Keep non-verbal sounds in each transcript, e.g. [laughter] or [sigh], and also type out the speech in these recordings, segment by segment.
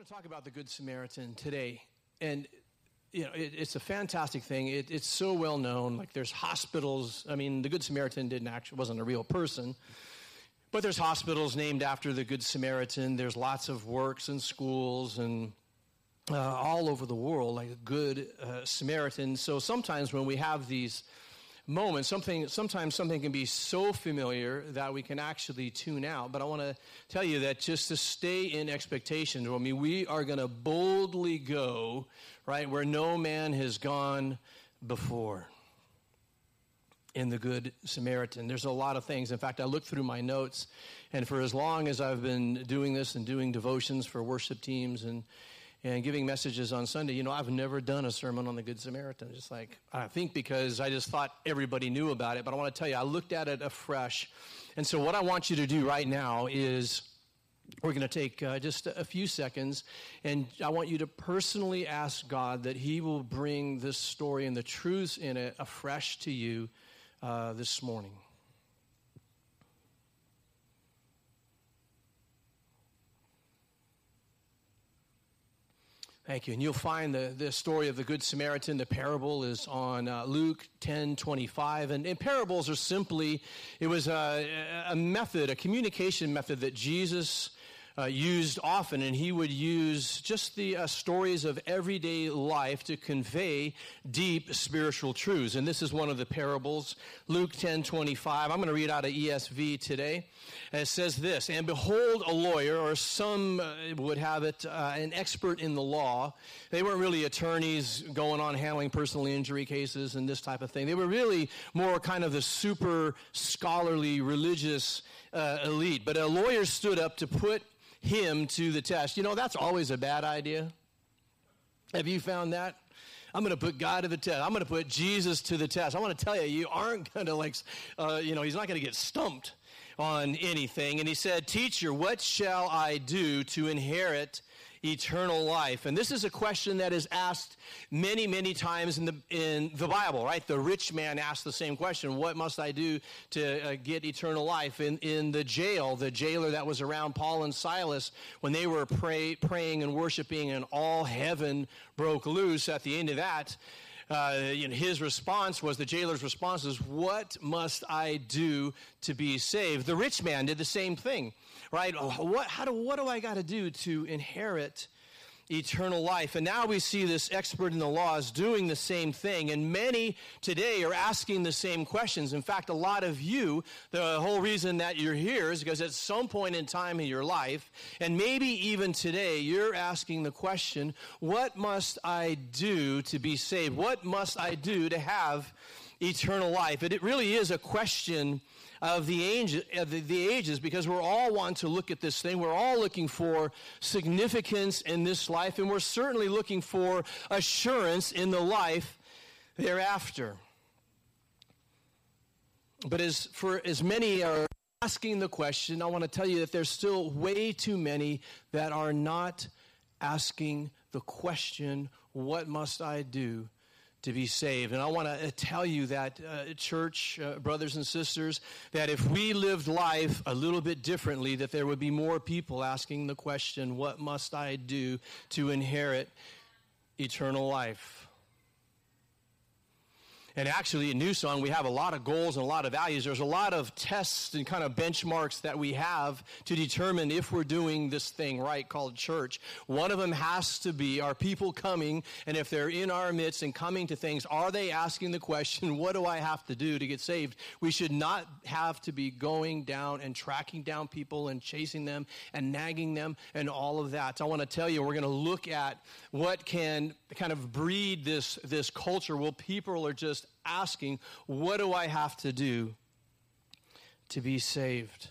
going to talk about the Good Samaritan today. And, you know, it, it's a fantastic thing. It, it's so well known. Like, there's hospitals. I mean, the Good Samaritan didn't actually, wasn't a real person. But there's hospitals named after the Good Samaritan. There's lots of works and schools and uh, all over the world, like a Good uh, Samaritan. So sometimes when we have these moment, something, sometimes something can be so familiar that we can actually tune out. But I want to tell you that just to stay in expectation, I mean, we are going to boldly go, right, where no man has gone before in the Good Samaritan. There's a lot of things. In fact, I looked through my notes, and for as long as I've been doing this and doing devotions for worship teams and and giving messages on Sunday, you know, I've never done a sermon on the Good Samaritan. Just like, I think because I just thought everybody knew about it. But I want to tell you, I looked at it afresh. And so, what I want you to do right now is we're going to take uh, just a few seconds, and I want you to personally ask God that He will bring this story and the truths in it afresh to you uh, this morning. Thank you. And you'll find the, the story of the Good Samaritan, the parable is on uh, Luke 10 25. And, and, parables are simply, it was a, a method, a communication method that Jesus uh, used often, and he would use just the uh, stories of everyday life to convey deep spiritual truths. And this is one of the parables, Luke 10 25. I'm going to read out of ESV today. And it says this And behold, a lawyer, or some uh, would have it, uh, an expert in the law. They weren't really attorneys going on handling personal injury cases and this type of thing. They were really more kind of the super scholarly religious elite. But a lawyer stood up to put him to the test. You know, that's always a bad idea. Have you found that? I'm going to put God to the test. I'm going to put Jesus to the test. I want to tell you, you aren't going to like, uh, you know, he's not going to get stumped on anything. And he said, Teacher, what shall I do to inherit eternal life? And this is a question that is asked many, many times in the, in the Bible, right? The rich man asked the same question What must I do to uh, get eternal life? In, in the jail, the jailer that was around Paul and Silas, when they were pray, praying and worshiping, and all heaven broke loose at the end of that, uh, you know, his response was the jailer's response is, What must I do to be saved? The rich man did the same thing, right? What, how do, what do I got to do to inherit eternal life. And now we see this expert in the laws doing the same thing. And many today are asking the same questions. In fact, a lot of you, the whole reason that you're here is because at some point in time in your life, and maybe even today, you're asking the question, what must I do to be saved? What must I do to have eternal life? And it really is a question of the, of the, the ages because we're all wanting to look at this thing. We're all looking for significance in this life, and we're certainly looking for assurance in the life thereafter. But as for as many are asking the question, I want to tell you that there's still way too many that are not asking the question, What must I do to be saved. And I want to tell you that, uh, church, uh, brothers and sisters, that if we lived life a little bit differently, that there would be more people asking the question, What must I do to inherit eternal life? And actually, in New Song, we have a lot of goals and a lot of values. There's a lot of tests and kind of benchmarks that we have to determine if we're doing this thing right called church. One of them has to be are people coming, and if they're in our midst and coming to things, are they asking the question, [laughs] what do I have to do to get saved? We should not have to be going down and tracking down people and chasing them and nagging them and all of that. So I want to tell you, we're going to look at what can kind of breed this, this culture. Well, people are just asking, What do I have to do to be saved?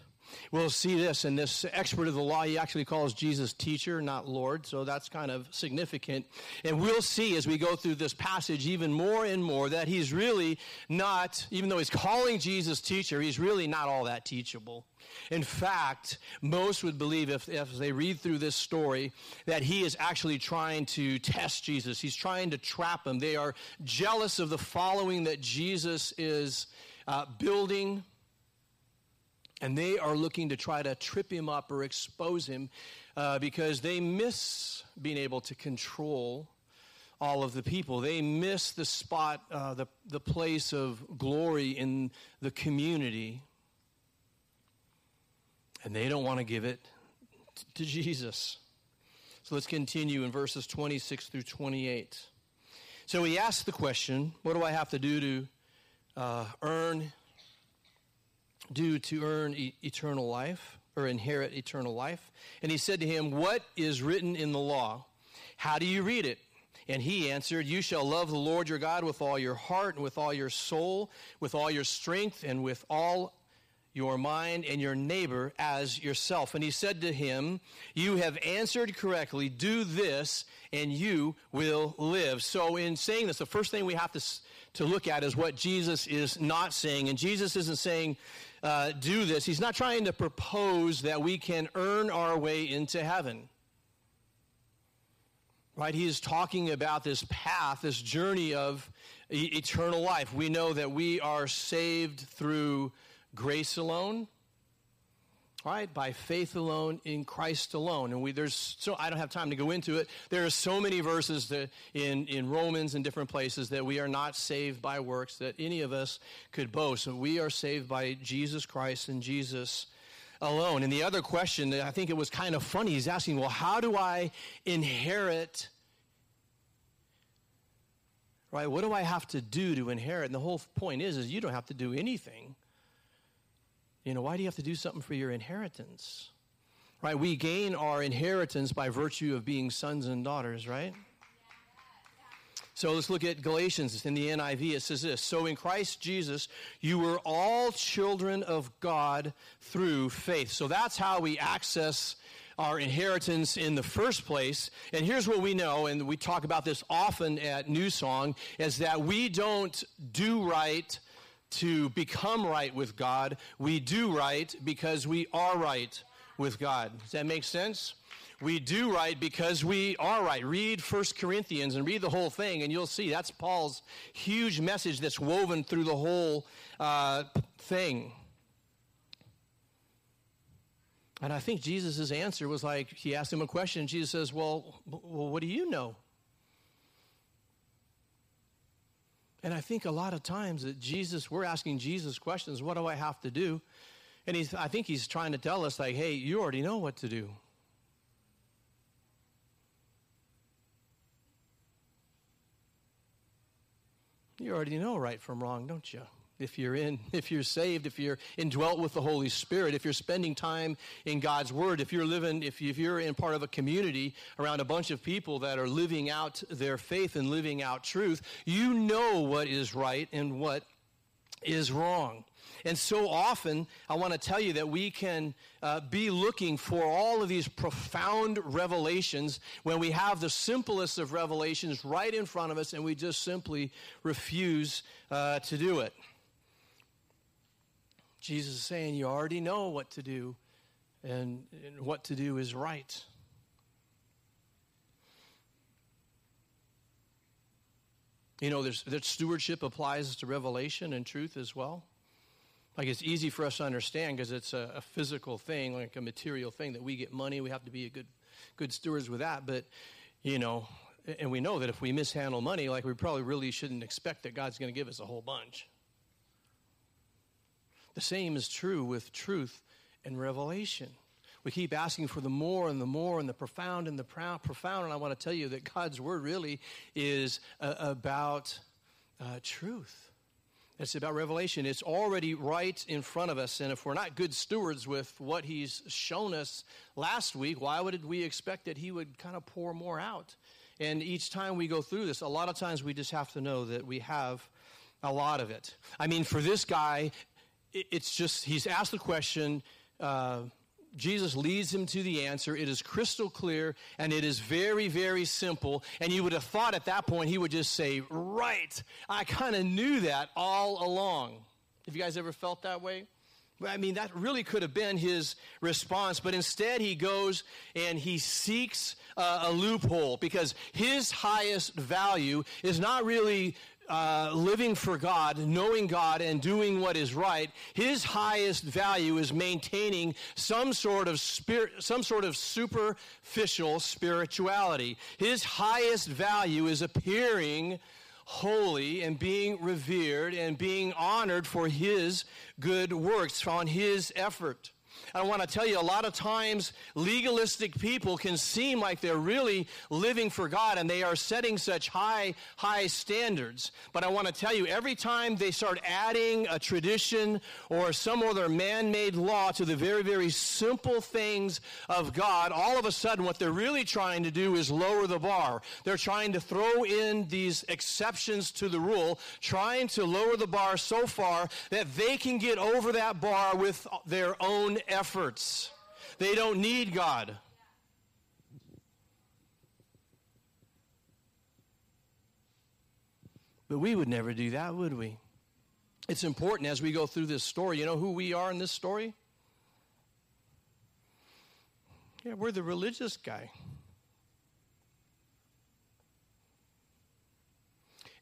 We'll see this, and this expert of the law, he actually calls Jesus teacher, not Lord, so that's kind of significant. And we'll see as we go through this passage even more and more that he's really not, even though he's calling Jesus teacher, he's really not all that teachable. In fact, most would believe if, if they read through this story that he is actually trying to test Jesus. He's trying to trap him. They are jealous of the following that Jesus is uh, building and they are looking to try to trip him up or expose him uh, because they miss being able to control all of the people. They miss the spot, uh, the, the place of glory in the community. And they don't want to give it to Jesus. So let's continue in verses 26 through 28. So he asked the question, What do I have to do to uh, earn, do to earn e- eternal life or inherit eternal life? And he said to him, What is written in the law? How do you read it? And he answered, You shall love the Lord your God with all your heart and with all your soul, with all your strength, and with all your mind and your neighbor as yourself. And he said to him, You have answered correctly. Do this, and you will live. So, in saying this, the first thing we have to, to look at is what Jesus is not saying. And Jesus isn't saying, uh, Do this. He's not trying to propose that we can earn our way into heaven. Right? He is talking about this path, this journey of e- eternal life. We know that we are saved through grace alone, right? By faith alone, in Christ alone. And we, there's so, I don't have time to go into it. There are so many verses that in, in Romans and different places that we are not saved by works that any of us could boast. And we are saved by Jesus Christ and Jesus alone. And the other question, I think it was kind of funny, he's asking, well, how do I inherit right what do i have to do to inherit and the whole point is is you don't have to do anything you know, why do you have to do something for your inheritance? Right? We gain our inheritance by virtue of being sons and daughters, right? So let's look at Galatians in the NIV. It says this So in Christ Jesus, you were all children of God through faith. So that's how we access our inheritance in the first place. And here's what we know, and we talk about this often at New Song, is that we don't do right to become right with God. We do right because we are right with God. Does that make sense? We do right because we are right. Read 1 Corinthians and read the whole thing, and you'll see that's Paul's huge message that's woven through the whole uh, thing. And I think Jesus' answer was like, he asked him a question, and Jesus says, Well, well what do you know? And I think a lot of times that Jesus, we're asking Jesus questions, what do I have to do? And he's, I think he's trying to tell us, like, hey, you already know what to do. You already know right from wrong, don't you? If you're in [laughs] if you're saved if you're indwelt with the holy spirit if you're spending time in god's word if you're living if, you, if you're in part of a community around a bunch of people that are living out their faith and living out truth you know what is right and what is wrong and so often, I want to tell you that we can uh, be looking for all of these profound revelations when we have the simplest of revelations right in front of us and we just simply refuse uh, to do it. Jesus is saying you already know what to do, and, and what to do is right. You know, there's, that stewardship applies to revelation and truth as well. Like it's easy for us to understand because it's a, a, physical thing, like a material thing that we get money, we have to be a good, good stewards with that. But, you know, and we know that if we mishandle money, like we probably really shouldn't expect that God's going to give us a whole bunch. The same is true with truth and revelation. We keep asking for the more and the more and the profound and the profound. And I want to tell you that God's word really is uh, about uh, truth. It's about revelation. It's already right in front of us. And if we're not good stewards with what He's shown us last week, why would we expect that He would kind of pour more out? And each time we go through this, a lot of times we just have to know that we have a lot of it. I mean, for this guy, it's just, he's asked the question. Uh, Jesus leads him to the answer. It is crystal clear and it is very, very simple. And you would have thought at that point he would just say, Right, I kind of knew that all along. Have you guys ever felt that way? I mean, that really could have been his response, but instead he goes and he seeks uh, a loophole because his highest value is not really uh, living for God, knowing God, and doing what is right, his highest value is maintaining some sort of spirit, some sort of superficial spirituality. His highest value is appearing holy and being revered and being honored for his good works, on his effort. I want to tell you, a lot of times legalistic people can seem like they're really living for God and they are setting such high, high standards. But I want to tell you, every time they start adding a tradition or some other man made law to the very, very simple things of God, all of a sudden what they're really trying to do is lower the bar. They're trying to throw in these exceptions to the rule, trying to lower the bar so far that they can get over that bar with their own efforts. They don't need God. But we would never do that, would we? It's important as we go through this story. You know who we are in this story? Yeah, we're the religious guy.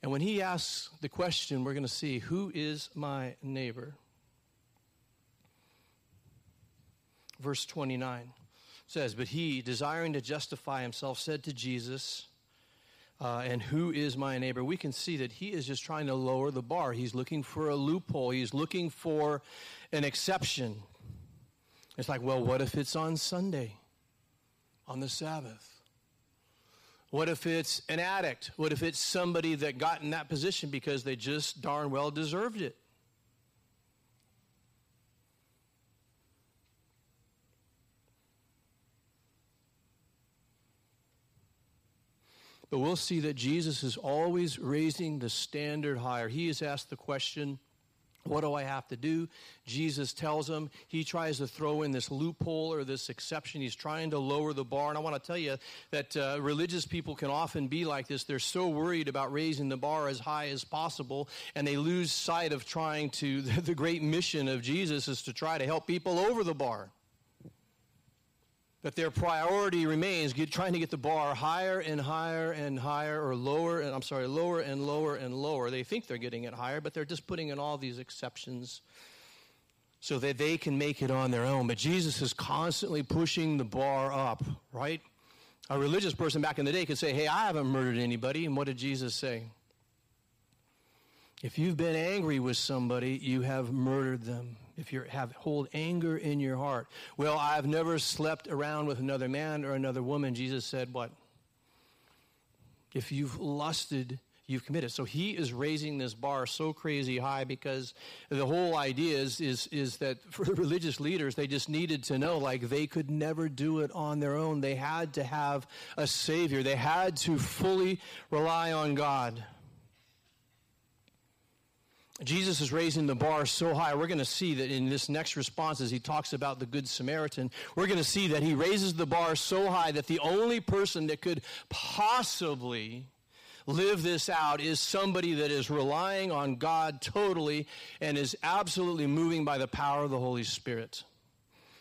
And when he asks the question, we're going to see who is my neighbor? Verse 29 says, But he, desiring to justify himself, said to Jesus, uh, and who is my neighbor? We can see that he is just trying to lower the bar. He's looking for a loophole, he's looking for an exception. It's like, well, what if it's on Sunday, on the Sabbath? What if it's an addict? What if it's somebody that got in that position because they just darn well deserved it? But we'll see that Jesus is always raising the standard higher. He is asked the question, what do I have to do? Jesus tells him. He tries to throw in this loophole or this exception. He's trying to lower the bar. And I want to tell you that uh, religious people can often be like this. They're so worried about raising the bar as high as possible, and they lose sight of trying to, [laughs] the great mission of Jesus is to try to help people over the bar that their priority remains get, trying to get the bar higher and higher and higher or lower and I'm sorry lower and lower and lower. They think they're getting it higher but they're just putting in all these exceptions so that they can make it on their own. But Jesus is constantly pushing the bar up right? A religious person back in the day could say hey I haven't murdered anybody. And what did Jesus say? If you've been angry with somebody you have murdered them if you have hold anger in your heart. Well, I've never slept around with another man or another woman. Jesus said, what? If you've lusted, you've committed. So he is raising this bar so crazy high because the whole idea is, is, is that for religious leaders, they just needed to know like they could never do it on their own. They had to have a savior. They had to fully rely on God. Jesus is raising the bar so high. We're going to see that in this next response, as he talks about the Good Samaritan, we're going to see that he raises the bar so high that the only person that could possibly live this out is somebody that is relying on God totally and is absolutely moving by the power of the Holy Spirit.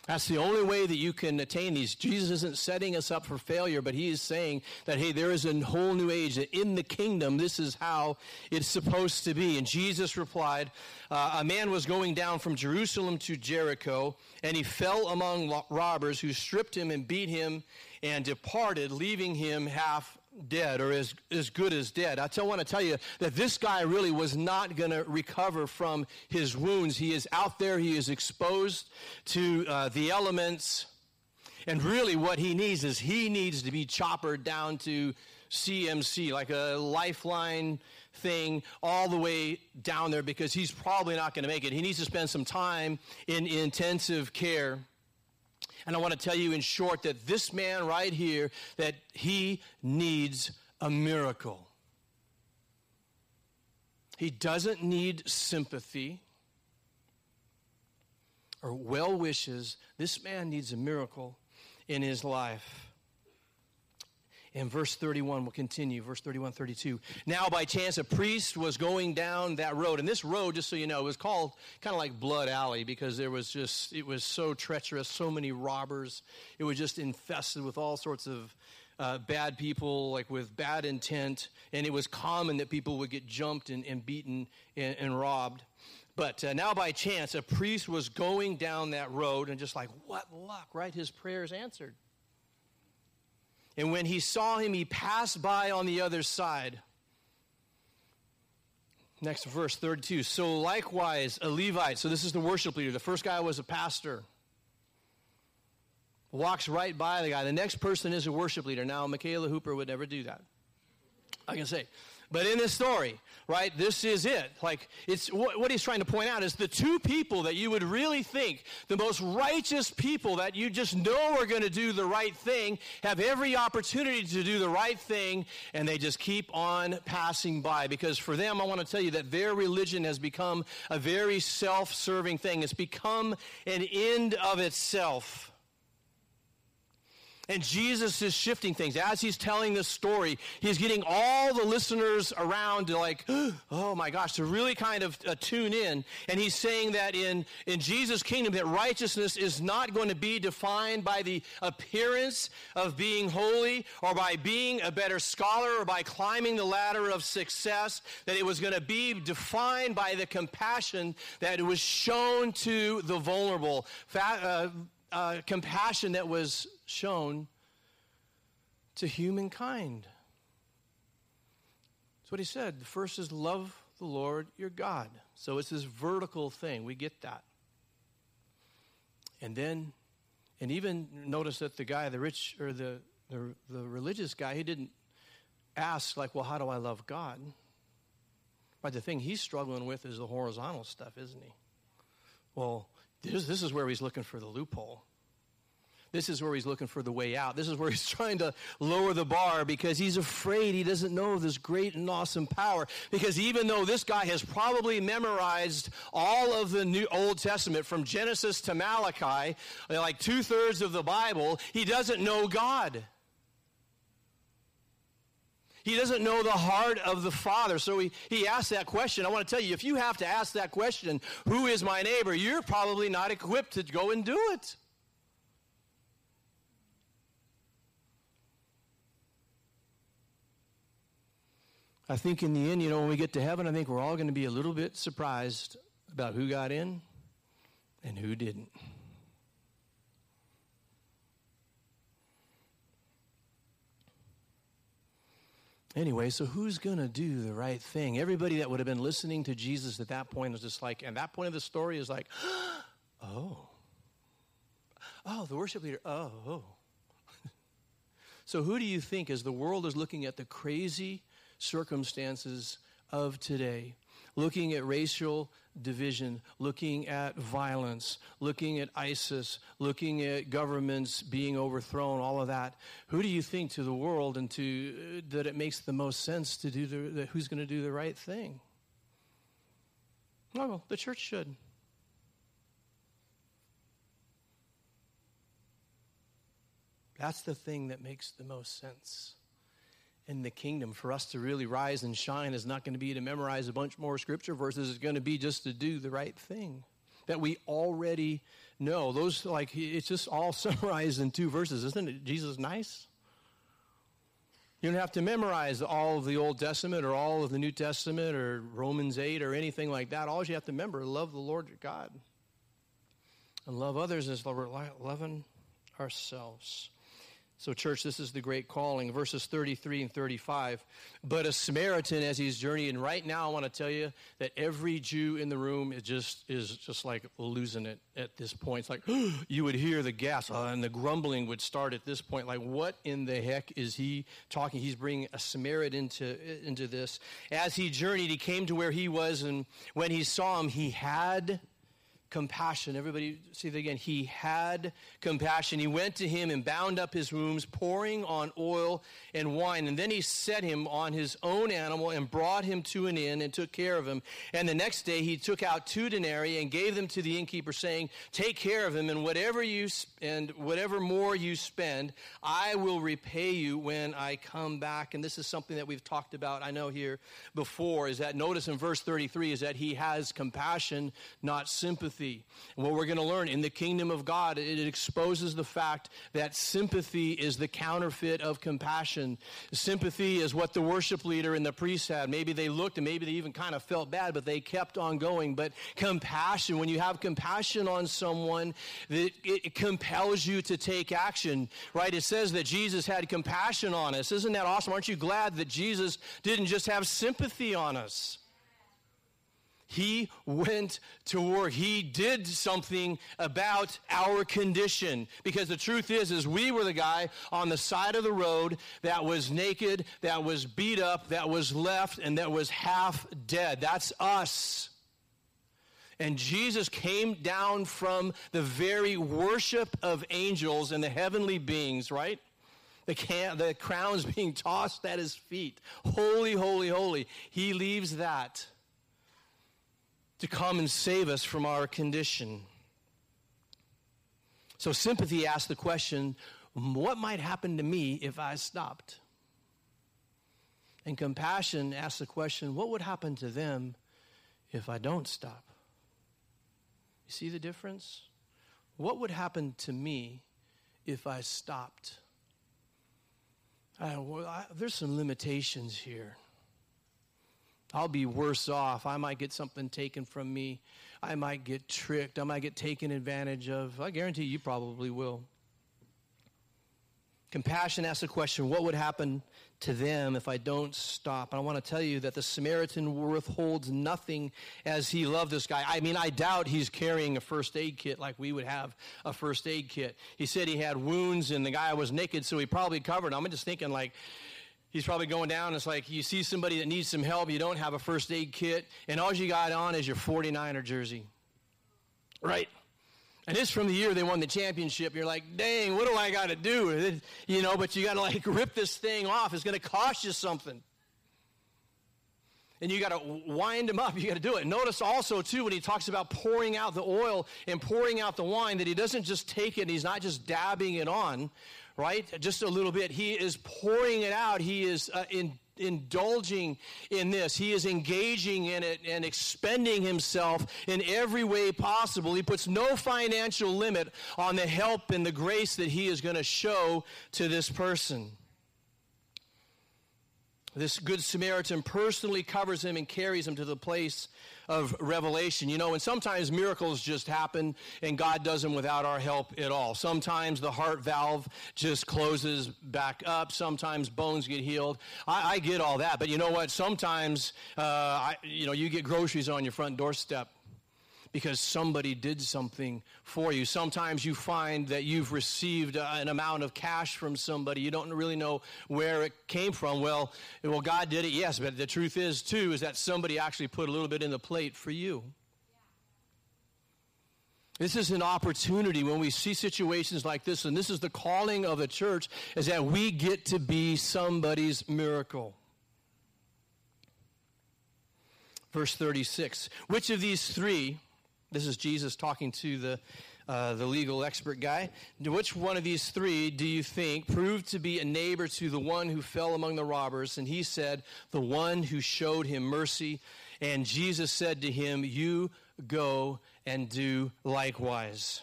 That's the only way that you can attain these. Jesus isn't setting us up for failure, but he is saying that, hey, there is a whole new age, that in the kingdom, this is how it's supposed to be. And Jesus replied, uh, A man was going down from Jerusalem to Jericho, and he fell among robbers who stripped him and beat him and departed, leaving him half dead or as, as good as dead. I want to tell you that this guy really was not going to recover from his wounds. He is out there, he is exposed to uh, the elements. And really, what he needs is he needs to be choppered down to CMC, like a lifeline thing, all the way down there because he's probably not going to make it. He needs to spend some time in intensive care. And I want to tell you in short that this man right here, that he needs a miracle. He doesn't need sympathy or well wishes. This man needs a miracle in his life. In verse 31, we'll continue, verse 31, 32. Now, by chance, a priest was going down that road. And this road, just so you know, was called kind of like Blood Alley because there was just, it was so treacherous, so many robbers. It was just infested with all sorts of uh, bad people, like with bad intent, and it was common that people would get jumped and, and beaten and, and, robbed. But uh, now, by chance, a priest was going down that road, and just like, what luck, right? His prayers answered. And when he saw him, he passed by on the other side. Next verse 32. So likewise, a Levite, so this is the worship leader. The first guy was a pastor. Walks right by the guy. The next person is a worship leader. Now, Michaela Hooper would never do that. I can say. But in this story, right, this is it. Like, it's what, what, he's trying to point out is the two people that you would really think, the most righteous people that you just know are going to do the right thing, have every opportunity to do the right thing, and they just keep on passing by. Because for them, I want to tell you that their religion has become a very self serving thing, it's become an end of itself. And Jesus is shifting things. As he's telling this story, he's getting all the listeners around to like, [gasps] oh my gosh, to really kind of uh, tune in. And he's saying that in, in Jesus' kingdom, that righteousness is not going to be defined by the appearance of being holy or by being a better scholar or by climbing the ladder of success, that it was going to be defined by the compassion that was shown to the vulnerable. uh, uh, compassion that was shown to humankind. That's what he said. The first is love the Lord your God. So it's this vertical thing. We get that. And then, and even notice that the guy, the rich or the, the, the religious guy, he didn't ask, like, well, how do I love God? But the thing he's struggling with is the horizontal stuff, isn't he? Well, this, this is where he's looking for the loophole. This is where he's looking for the way out. This is where he's [laughs] trying to lower the bar because he's afraid he doesn't know this great and awesome power. Because even though this guy has probably memorized all of the New Old Testament from Genesis to Malachi, like two thirds of the Bible, he doesn't know God. He doesn't know the heart of the Father. So he, he asked that question. I want to tell you, if you have to ask that question, who is my neighbor, you're probably not equipped to go and do it. I think in the end, you know, when we get to heaven, I think we're all going to be a little bit surprised about who got in and who didn't. Anyway, so who's going to do the right thing? Everybody that would have been listening to Jesus at that point was just like, and that point of the story is like, [gasps] oh, oh, the worship leader, oh, oh. [laughs] so who do you think, as the world is looking at the crazy circumstances of today, looking at racial division, looking at violence, looking at ISIS, looking at governments being overthrown, all of that. Who do you think to the world and to uh, that it makes the most sense to do the, the who's going to do the right thing? Oh, well, the church should. That's the thing that makes the most sense in the kingdom. For us to really rise and shine is not going to be to memorize a bunch more scripture verses, it's going to be just to do the right thing that we already know. Those, like, it's just all [laughs] summarized in two verses. Isn't it Jesus nice? You don't have to memorize all of the Old Testament or all of the New Testament or Romans 8 or anything like that. All you have to remember love the Lord your God and love others as we're loving ourselves. So, church, this is the great calling, verses 33 and 35. But a Samaritan, as he's journeying, right now, I want to tell you that every Jew in the room is just is just like losing it at this point. It's like [gasps] you would hear the gasp uh, and the grumbling would start at this point. Like, what in the heck is he talking? He's bringing a Samaritan into into this. As he journeyed, he came to where he was, and when he saw him, he had compassion. Everybody see that again. He had compassion. He went to him and bound up his wounds, pouring on oil and wine. And then he set him on his own animal and brought him to an inn and took care of him. And the next day he took out two denarii and gave them to the innkeeper, saying, Take care of him, and whatever you and whatever more you spend, I will repay you when I come back. And this is something that we've talked about, I know here before, is that notice in verse 33 is that he has compassion, not sympathy sympathy. And what we're going to learn in the kingdom of God, it exposes the fact that sympathy is the counterfeit of compassion. Sympathy is what the worship leader and the priest had. Maybe they looked and maybe they even kind of felt bad, but they kept on going. But compassion, when you have compassion on someone, it, it compels you to take action, right? It says that Jesus had compassion on us. Isn't that awesome? Aren't you glad that Jesus didn't just have sympathy on us? He went to work. He did something about our condition. Because the truth is, is we were the guy on the side of the road that was naked, that was beat up, that was left, and that was half dead. That's us. And Jesus came down from the very worship of angels and the heavenly beings, right? The, can- the crowns [laughs] being tossed at his feet. Holy, holy, holy. He leaves that to come and save us from our condition. So, sympathy asks the question what might happen to me if I stopped? And compassion asks the question what would happen to them if I don't stop? You see the difference? What would happen to me if I stopped? I, well, I, there's some limitations here. I'll be worse off. I might get something taken from me. I might get tricked. I might get taken advantage of. I guarantee you probably will. Compassion asks the question what would happen to them if I don't stop? And I want to tell you that the Samaritan withholds nothing as he loved this guy. I mean, I doubt he's carrying a first aid kit like we would have a first aid kit. He said he had wounds and the guy was naked, so he probably covered. I'm just thinking, like, He's probably going down. It's like you see somebody that needs some help, you don't have a first aid kit, and all you got on is your 49er jersey. Right? And it's from the year they won the championship. You're like, dang, what do I got to do? You know, but you got to like [laughs] rip this thing off. It's going to cost you something. And you got to wind them up. You got to do it. Notice also, too, when he talks about pouring out the oil and pouring out the wine, that he doesn't just take it, and he's not just dabbing it on, right? Just a little bit. He is pouring it out. He is uh, in, indulging in this. He is engaging in it and expending himself in every way possible. He puts no financial limit on the help and the grace that he is going to show to this person. This Good Samaritan personally covers him and carries him to the place of revelation. You know, and sometimes miracles just happen and God does them without our help at all. Sometimes the heart valve just closes back up. Sometimes bones get healed. I, I get all that. But you know what? Sometimes, uh, I, you know, you get groceries on your front doorstep because somebody did something for you. Sometimes you find that you've received uh, an amount of cash from somebody. You don't really know where it came from. Well, well, God did it, yes, but the truth is, too, is that somebody actually put a little bit in the plate for you. This is an opportunity when we see situations like this, and this is the calling of the church, is that we get to be somebody's miracle. Verse 36 Which of these three this is Jesus talking to the, uh, the legal expert guy. Which one of these three do you think proved to be a neighbor to the one who fell among the robbers? And he said, The one who showed him mercy. And Jesus said to him, You go and do likewise.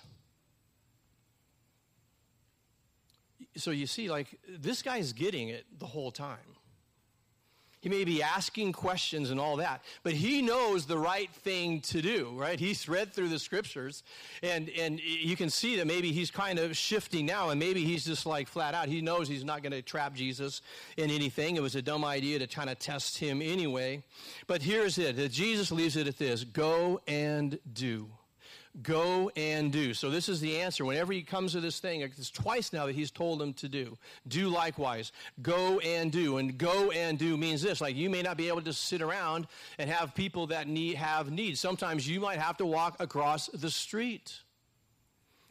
So you see, like, this guy's getting it the whole time. He may be asking questions and all that, but he knows the right thing to do, right? He's read through the scriptures, and, and you can see that maybe he's kind of shifting now, and maybe he's just like flat out. He knows he's not going to trap Jesus in anything. It was a dumb idea to kind of test him anyway. But here's it Jesus leaves it at this go and do. Go and do. So this is the answer. Whenever he comes to this thing, it's twice now that he's told them to do. Do likewise. Go and do. And go and do means this. Like you may not be able to sit around and have people that need have needs. Sometimes you might have to walk across the street.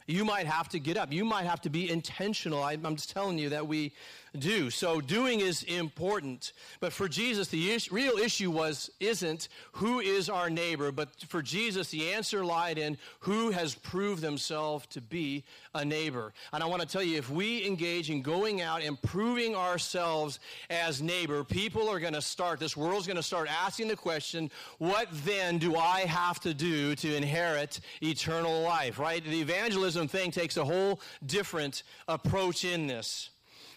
You might have to get up. You might have to be intentional. I, am just telling you that we do. So doing is important. But for Jesus, the is- real issue was isn't who is our neighbor, but for Jesus, the answer lied in who has proved themselves to be a neighbor. And I want to tell you, if we engage in going out and proving ourselves as neighbor, people are going to start, this world's going to start asking the question, what then do I have to do to inherit eternal life, right? The evangelism thing takes a whole different approach in this.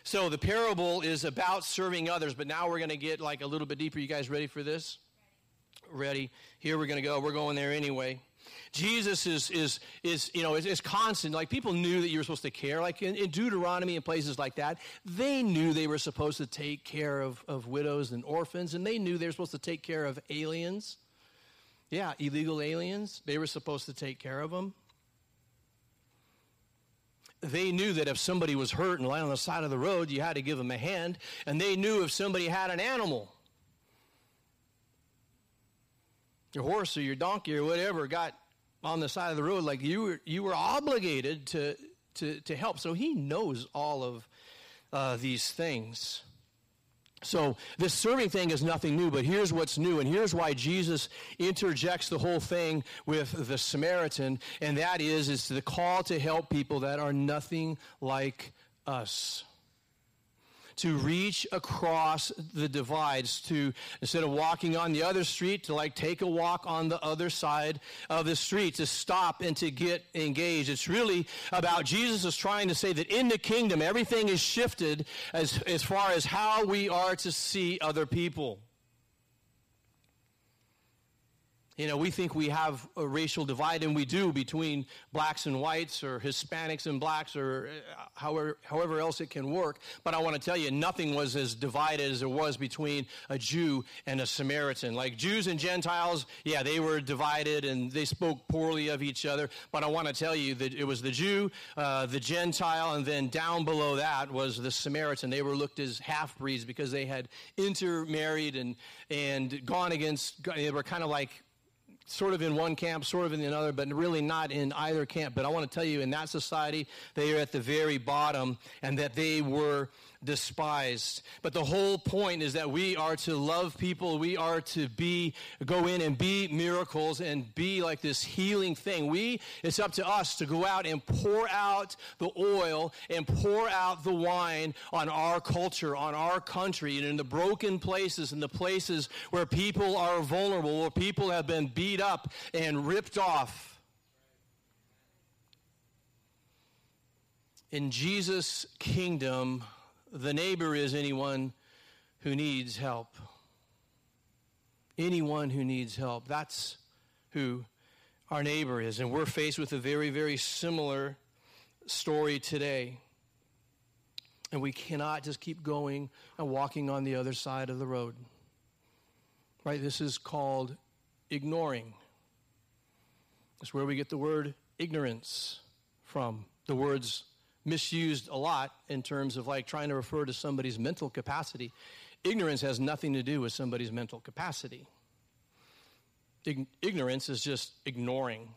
So the parable is about serving others, but now we're going to get like a little bit deeper. You guys ready for this? Ready? Here we're going to go. We're going there anyway. Jesus is, is, is you know, is, is, constant. Like people knew that you were supposed to care. Like in, in, Deuteronomy and places like that, they knew they were supposed to take care of, of widows and orphans, and they knew they were supposed to take care of aliens. Yeah, illegal aliens. They were supposed to take care of them they knew that if somebody was hurt and lying on the side of the road, you had to give them a hand. And they knew if somebody had an animal, your horse or your donkey or whatever got on the side of the road, like you were, you were obligated to, to, to help. So he knows all of uh, these things. So this serving thing is nothing new, but here's what's new, and here's why Jesus interjects the whole thing with the Samaritan, and that is, is the call to help people that are nothing like us to reach across the divides, to instead of walking on the other street, to like take a walk on the other side of the street, to stop and to get engaged. It's really about Jesus is trying to say that in the kingdom, everything is shifted as, as far as how we are to see other people. You know, we think we have a racial divide, and we do between blacks and whites, or Hispanics and blacks, or uh, however, however else it can work. But I want to tell you, nothing was as divided as it was between a Jew and a Samaritan. Like Jews and Gentiles, yeah, they were divided and they spoke poorly of each other. But I want to tell you that it was the Jew, uh, the Gentile, and then down below that was the Samaritan. They were looked as half breeds because they had intermarried and, and gone against, they were kind of like sort of in one camp, sort of in another, but really not in either camp. But I want to tell you, in that society, they are at the very bottom, and that they were despised. But the whole point is that we are to love people. We are to be, go in and be miracles and be like this healing thing. We, it's up to us to go out and pour out the oil and pour out the wine on our culture, on our country, and in the broken places and the places where people are vulnerable, where people have been beat up and ripped off. In Jesus' kingdom, the neighbor is anyone who needs help. Anyone who needs help. That's who our neighbor is. And we're faced with a very, very similar story today. And we cannot just keep going and walking on the other side of the road. Right? This is called ignoring. That's where we get the word ignorance from. The words misused a lot in terms of like trying to refer to somebody's mental capacity. Ignorance has nothing to do with somebody's mental capacity. ignorance is just ignoring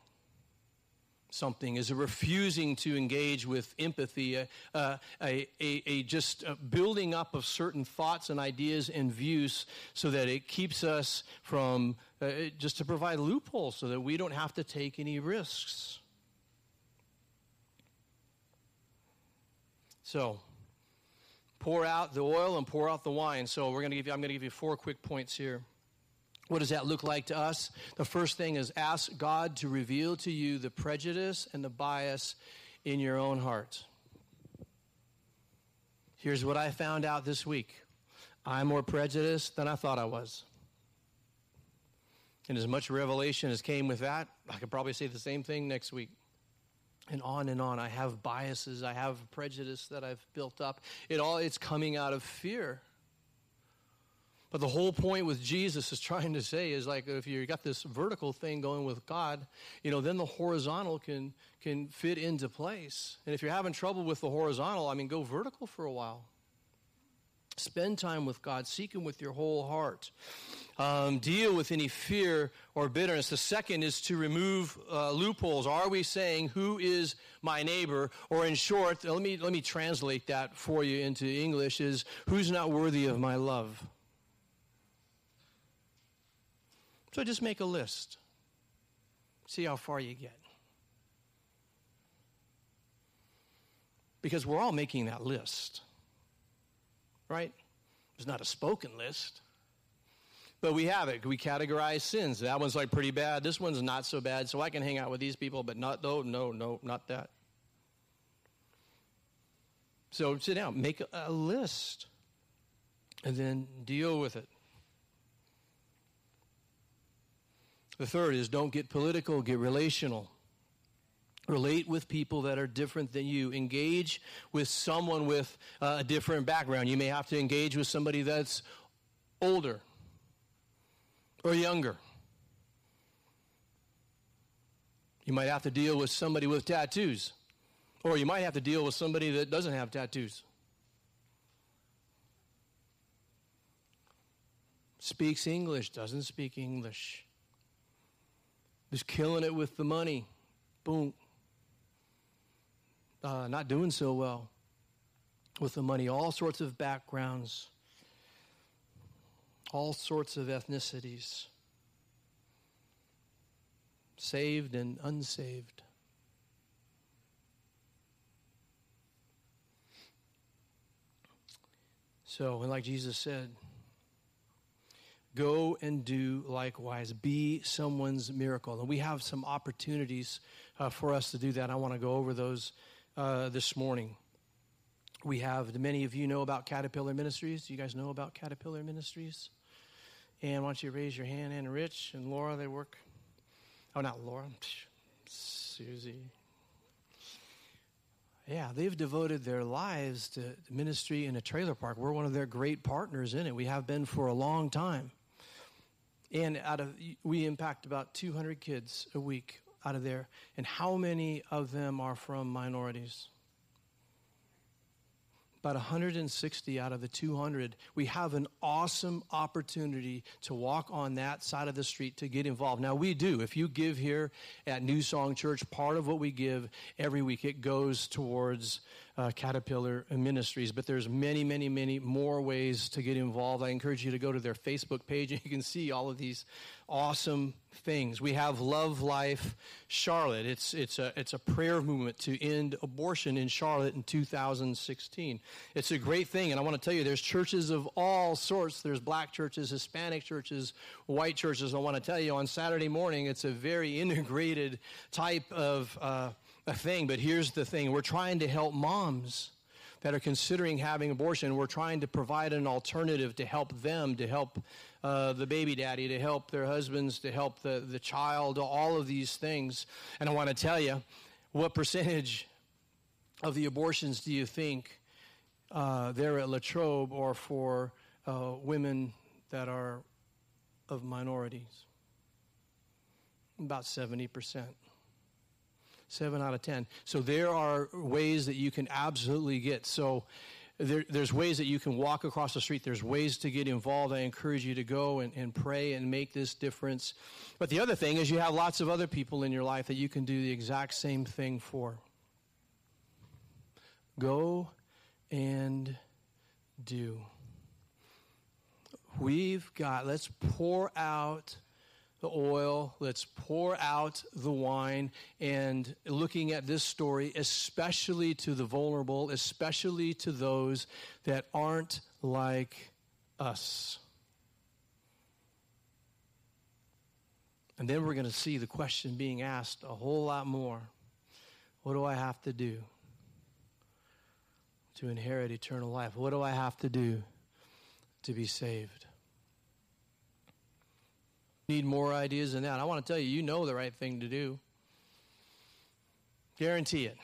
something, is a refusing to engage with empathy, a, a, a, a just a building up of certain thoughts and ideas and views so that it keeps us from, uh, just to provide loopholes so that we don't have to take any risks. So, pour out the oil and pour out the wine. So, we're going to give you, I'm going to give you four quick points here. What does that look like to us? The first thing is ask God to reveal to you the prejudice and the bias in your own heart. Here's what I found out this week I'm more prejudiced than I thought I was. And as much revelation as came with that, I could probably say the same thing next week and on and on. I have biases, I have prejudice that I've built up. It all it's coming out of fear. But the whole point with Jesus is trying to say is like if you got this vertical thing going with God, you know, then the horizontal can can fit into place. And if you're having trouble with the horizontal, I mean, go vertical for a while. Spend time with God, seek Him with your whole heart. Um, deal with any fear or bitterness. The second is to remove uh, loopholes. Are we saying, Who is my neighbor? Or in short, let me, let me translate that for you into English is, Who's not worthy of my love? So just make a list. See how far you get. Because we're all making that list, right? It's not a spoken list. But we have it. We categorize sins. That one's like pretty bad. This one's not so bad. So I can hang out with these people, but not, though. no, no, not that. So sit down, make a, list, and then deal with it. The third is don't get political, get relational. Relate with people that are different than you. Engage with someone with uh, a different background. You may have to engage with somebody that's older or younger. You might have to deal with somebody with tattoos, or you might have to deal with somebody that doesn't have tattoos. Speaks English, doesn't speak English. Just killing it with the money. Boom. Uh, not doing so well with the money. All sorts of backgrounds, all sorts of ethnicities, saved and unsaved. So, and like Jesus said, Go and do likewise. Be someone's miracle. And we have some opportunities uh, for us to do that. I want to go over those uh, this morning. We have, many of you know about Caterpillar Ministries. Do you guys know about Caterpillar Ministries? And why don't you raise your hand? And Rich and Laura, they work. Oh, not Laura. Susie. Yeah, they've devoted their lives to ministry in a trailer park. We're one of their great partners in it. We have been for a long time. And out of we impact about 200 kids a week out of there. And how many of them are from minorities? About 160 out of the 200, we have an awesome opportunity to walk on that side of the street to get involved. Now, we do. If you give here at New Song Church, part of what we give every week, it goes towards uh, Caterpillar Ministries. But there's many, many, many more ways to get involved. I encourage you to go to their Facebook page and you can see all of these awesome things. We have Love Life Charlotte. It's, it's, a, it's a prayer movement to end abortion in Charlotte in 2016. It's a great thing. And I want to tell you, there's churches of all sorts. There's black churches, Hispanic churches, white churches. I want to tell you, on Saturday morning, it's a very integrated type of uh, a thing. But here's the thing we're trying to help moms that are considering having abortion. We're trying to provide an alternative to help them, to help uh, the baby daddy, to help their husbands, to help the, the child, all of these things. And I want to tell you, what percentage of the abortions do you think uh, there at Latrobe or for uh, women that are of minorities? About 70%. Seven out of 10. So there are ways that you can absolutely get. So there, there's ways that you can walk across the street. There's ways to get involved. I encourage you to go and, and pray and make this difference. But the other thing is, you have lots of other people in your life that you can do the exact same thing for. Go and do. We've got, let's pour out the oil, let's pour out the wine, and looking at this story, especially to the vulnerable, especially to those that aren't like us. And then we're going to see the question being asked a whole lot more What do I have to do to inherit eternal life? What do I have to do to be saved? Need more ideas than that. I want to tell you, you know the right thing to do. Guarantee it.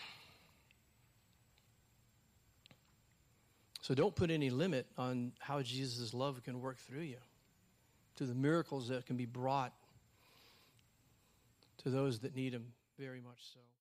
So don't put any limit on how Jesus' love can work through you, to the miracles that can be brought to those that need Him very much so.